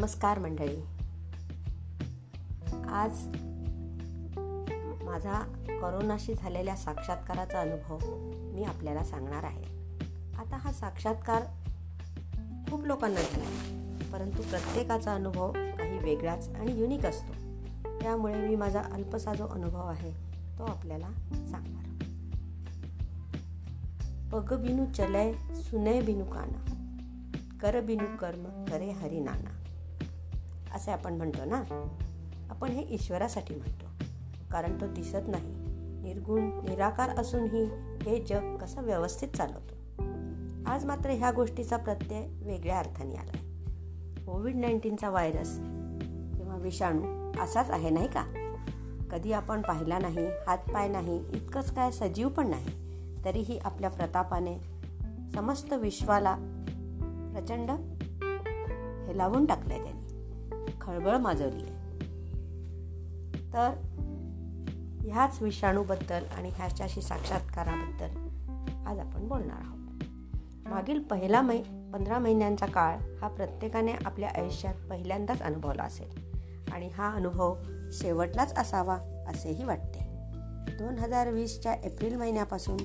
नमस्कार मंडळी. आज माझा करोनाशी झालेल्या साक्षात्काराचा अनुभव मी आपल्याला सांगणार आहे. आता हा साक्षात्कार खूप लोकांना झाला आहे परंतु प्रत्येकाचा अनुभव काही वेगळाच आणि युनिक असतो. त्यामुळे मी माझा अल्पसा जो अनुभव आहे तो आपल्याला सांगणार पग बिनू चलय सुनय बिनू काना कर बिनू कर्म करे हरी नाना. असे आपण म्हणतो ना. आपण हे ईश्वरासाठी म्हणतो. कारण तो दिसत नाही. निर्गुण निराकार असूनही हे जग कसं व्यवस्थित चालवतो. आज मात्र ह्या गोष्टीचा प्रत्यय वेगळ्या अर्थाने आला आहे कोविड नाईन्टीनचा व्हायरस किंवा विषाणू असाच आहे नाही का? कधी आपण पाहिला नाही हातपाय नाही इतकंच काय सजीव पण नाही तरीही आपल्या प्रतापाने समस्त विश्वाला प्रचंड हे लावून त्याने त्यांनी. खळबळ माजवली आहे. तर ह्याच विषाणूबद्दल आणि ह्याच्याशी साक्षात्काराबद्दल आज आपण बोलणार आहोत. मागील पहिला मै पंधरा महिन्यांचा काळ हा प्रत्येकाने आपल्या आयुष्यात पहिल्यांदाच अनुभवला असेल आणि हा अनुभव शेवटलाच असावा असेही वाटते. दोन हजार वीसच्या एप्रिल महिन्यापासून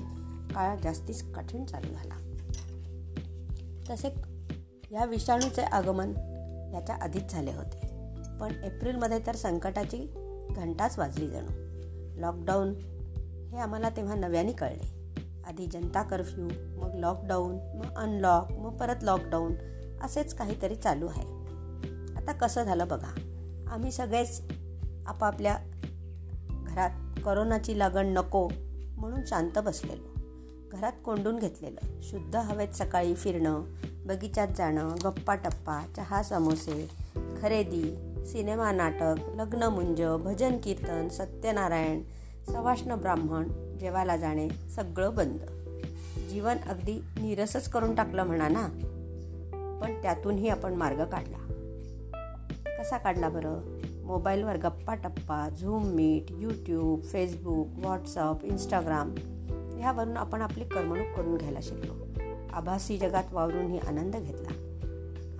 काळ जास्तीच कठीण चालू झाला. तसे या विषाणूचे आगमन याच्या आधीच झाले होते. पण एप्रिलमध्ये तर संकटाची घंटाच वाजली जणू. लॉकडाऊन हे आम्हाला तेव्हा नव्याने कळले. आधी जनता कर्फ्यू मग लॉकडाऊन मग अनलॉक मग परत लॉकडाऊन असेच काहीतरी चालू आहे. आता कसं झालं बघा. आम्ही सगळेच आपापल्या घरात करोनाची लागण नको म्हणून शांत बसलेलो. घरात कोंडून घेतलेलं. शुद्ध हवेत सकाळी फिरणं बगीचात जाणं गप्पा टप्पा चहा समोसे खरेदी सिनेमा नाटक लग्नमुंज भजन कीर्तन सत्यनारायण सवाष्ण ब्राह्मण जेवायला जाणे सगळं बंद. जीवन अगदी निरसच करून टाकलं म्हणा ना? पण त्यातूनही आपण मार्ग काढला. कसा काढला बरं? मोबाईलवर गप्पा टप्पा Zoom meet YouTube Facebook WhatsApp Instagram ह्यावरून आपण आपली करमणूक करून घ्यायला शिकलो. आभासी जगात वावरूनही आनंद घेतला.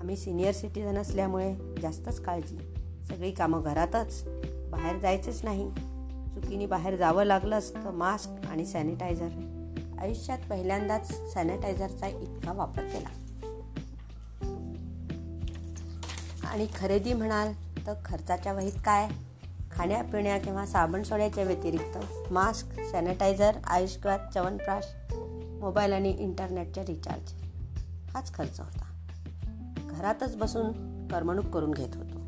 आम्ही सिनियर सिटीजन असल्यामुळे जास्तच काळजी सगळी कामं घरातच. बाहेर जायचंच नाही. चुकीने बाहेर जावं लागलंच तर मास्क आणि सॅनिटायझर. आयुष्यात पहिल्यांदाच सॅनिटायझरचा इतका वापर केला. आणि खरेदी म्हणाल तर खर्चाच्या वहीत काय? खाण्यापिण्या किंवा साबण सोड्याच्या व्यतिरिक्त मास्क सॅनिटायझर आयुष्कात च्यवनप्राश मोबाईल आणि इंटरनेटचे रिचार्ज. हाच खर्च होता. घरातच बसून करमणूक करून घेत होतो.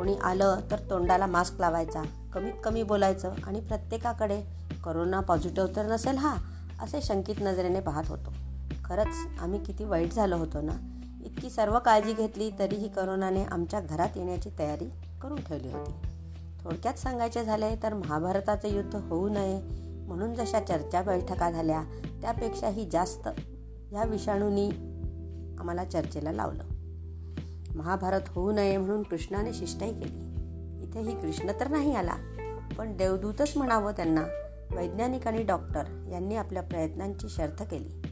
कोणी आलं तर तोंडाला मास्क लावायचा कमीत कमी बोलायचं आणि प्रत्येकाकडे करोना पॉझिटिव्ह तर नसेल हा असे शंकित नजरेने पाहत होतो. खरंच आम्ही किती वाईट झालो होतो ना? इतकी सर्व काळजी घेतली तरीही करोनाने आमच्या घरात येण्याची तयारी करून ठेवली होती. थोडक्यात सांगायचे झाले तर महाभारताचे युद्ध होऊ नये म्हणून जशा चर्चा बैठका झाल्या त्यापेक्षाही जास्त या विषाणूंनी आम्हाला चर्चेला लावलं. महाभारत होऊ नये म्हणून कृष्णाने शिष्टाई केली. इथेही कृष्ण तर नाही आला पण देवदूतच म्हणावं त्यांना. वैज्ञानिक आणि डॉक्टर यांनी आपल्या प्रयत्नांची शर्थ केली.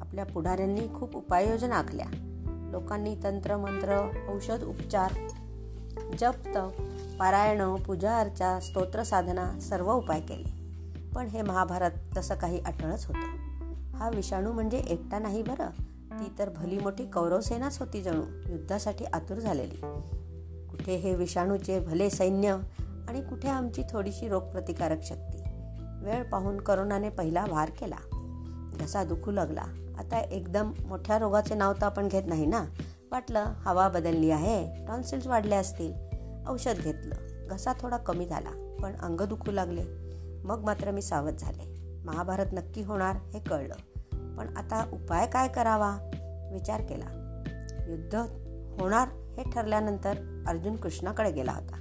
आपल्या पुढाऱ्यांनी खूप उपाययोजना आखल्या. लोकांनी तंत्रमंत्र औषध उपचार जप तप पारायण पूजा अर्चा स्तोत्र साधना सर्व उपाय केले. पण हे महाभारत तसं काही अटळच होतं. हा विषाणू म्हणजे एकटा नाही बरं. ती तर भली मोठी कौरवसेनाच होती जणू. युद्धासाठी आतुर झालेली. कुठे हे विषाणूचे भले सैन्य आणि कुठे आमची थोडीशी रोगप्रतिकारक शक्ती? वेळ पाहून करोनाने पहिला वार केला. घसा दुखू लागला. आता एकदम मोठ्या रोगाचे नाव तर आपण घेत नाही ना? वाटलं हवा बदलली आहे. टॉन्सिल्स वाढले असतील. औषध घेतलं. घसा थोडा कमी झाला. पण अंग दुखू लागले. मग मात्र मी सावध झाले. महाभारत नक्की होणार हे कळलं. पण आता उपाय काय करावा? विचार केला. युद्ध होणार हे ठरल्यानंतर अर्जुन कृष्णाकडे गेला होता.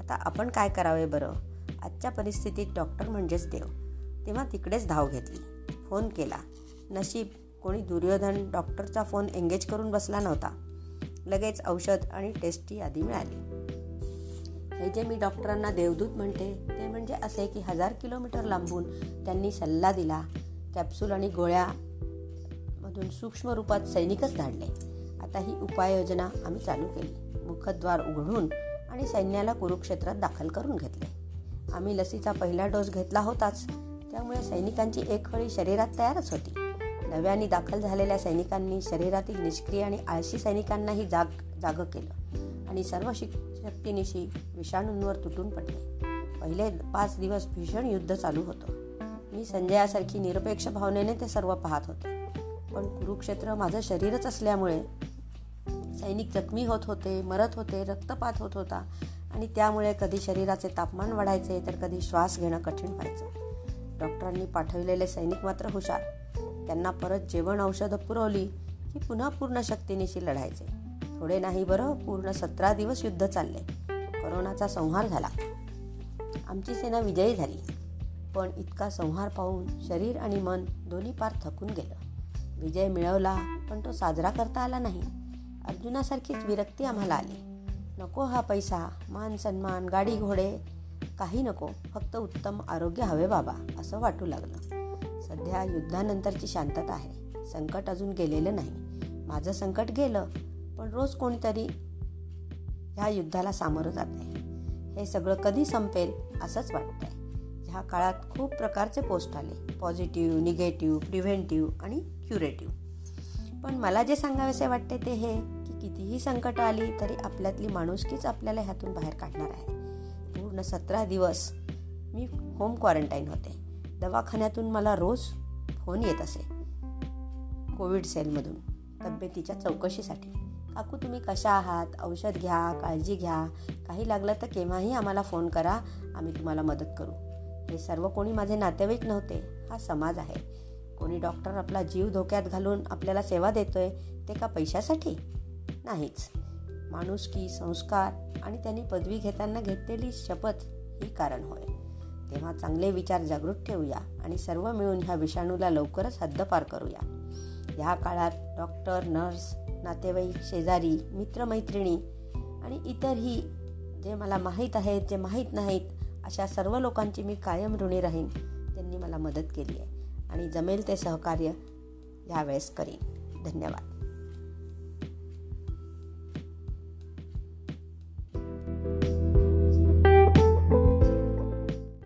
आता आपण काय करावे बरं? आजच्या परिस्थितीत डॉक्टर म्हणजेच देव. तेव्हा तिकडेच धाव घेतली. फोन केला. नशीब कोणी दुर्योधन डॉक्टरचा फोन एंगेज करून बसला नव्हता. लगेच औषध आणि टेस्टची यादी मिळाली. हे जे मी डॉक्टरांना देवदूत म्हणते ते म्हणजे असे की हजार किलोमीटर लांबून त्यांनी सल्ला दिला कॅप्सूल आणि गोळ्या मधून सूक्ष्म रूपात सैनिकच धाडले. आता ही उपाययोजना आम्ही चालू केली. मुखद्वार उघडून आणि सैन्याला कुरुक्षेत्रात दाखल करून घेतले. आम्ही लसीचा पहिला डोस घेतला होताच. त्यामुळे सैनिकांची एक फळी शरीरात तयारच होती. नव्याने दाखल झालेल्या सैनिकांनी शरीरातील निष्क्रिय आणि आळशी सैनिकांनाही जाग जाग केलं आणि सर्व शिक शक्तीनिशी विषाणूंवर तुटून पडले. पहिले पाच दिवस भीषण युद्ध चालू होतं. मी संजयासारखी निरपेक्ष भावनेने ते सर्व पाहत होते. पण कुरुक्षेत्र माझं शरीरच असल्यामुळे सैनिक जखमी होत होते मरत होते रक्तपात होत होता आणि त्यामुळे कधी शरीराचे तापमान वाढायचे तर कधी श्वास घेणं कठीण व्हायचं. डॉक्टरांनी पाठवलेले सैनिक मात्र हुशार. त्यांना परत जेवण औषधं पुरवली की पुन्हा पूर्ण शक्तीनिशी लढायचे. थोडे नाही बरं पूर्ण सतरा दिवस युद्ध चालले. करोनाचा संहार झाला. आमची सेना विजयी झाली. पण इतका संहार पाहून शरीर आणि मन दोन्ही पार थकून गेलं. विजय मिळवला पण तो साजरा करता आला नाही. अर्जुनासारखीच विरक्ती आम्हाला आली. नको हा पैसा मान सन्मान गाडी घोडे. काही नको फक्त उत्तम आरोग्य हवे बाबा असं वाटू लागलं. सध्या युद्धानंतरची शांतता आहे. संकट अजून गेलेलं नाही. माझं संकट गेलं पण रोज कोणीतरी ह्या युद्धाला सामोरं जाते हे सगळं कधी संपेल असंच वाटतंय. ह्या काळात खूप प्रकारचे पोस्ट आले. पॉझिटिव्ह निगेटिव्ह प्रिव्हेंटिव्ह आणि क्युरेटिव्ह पण मला जे सांगावेसे वाटते ते हे की कितीही संकट आली तरी आपल्यातली माणुसकीच आपल्याला ह्यातून बाहेर काढणार आहे. पूर्ण सतरा दिवस मी होम क्वारंटाईन होते. दवाखान्यातून मला रोज फोन येत असे. कोविड सेलमधून तब्येतीच्या चौकशीसाठी. काकू तुम्ही कशा आहात? औषध घ्या काळजी घ्या. काही लागलं तर केव्हाही आम्हाला फोन करा. आम्ही तुम्हाला मदत करू. हे सर्व कोणी माझे नातेवाईक नव्हते. हा समाज आहे. कोणी डॉक्टर आपला जीव धोक्यात घालून आपल्याला सेवा देतोय ते का पैशासाठी? नाहीच. माणुसकी संस्कार आणि त्यांनी पदवी घेताना घेतलेली शपथ ही कारण होय. तेव्हा चांगले विचार जागृत ठेवूया आणि सर्व मिळून ह्या विषाणूला लवकरच हद्दपार करूया. ह्या काळात डॉक्टर नर्स नातेवाईक शेजारी मित्रमैत्रिणी आणि इतरही जे मला माहीत आहेत जे माहीत नाहीत अशा सर्व लोकांची मी कायम ऋणी राहीन त्यांनी मला मदत केली आहे. आणि जमेल ते सहकार्य यावेळेस करीन. धन्यवाद.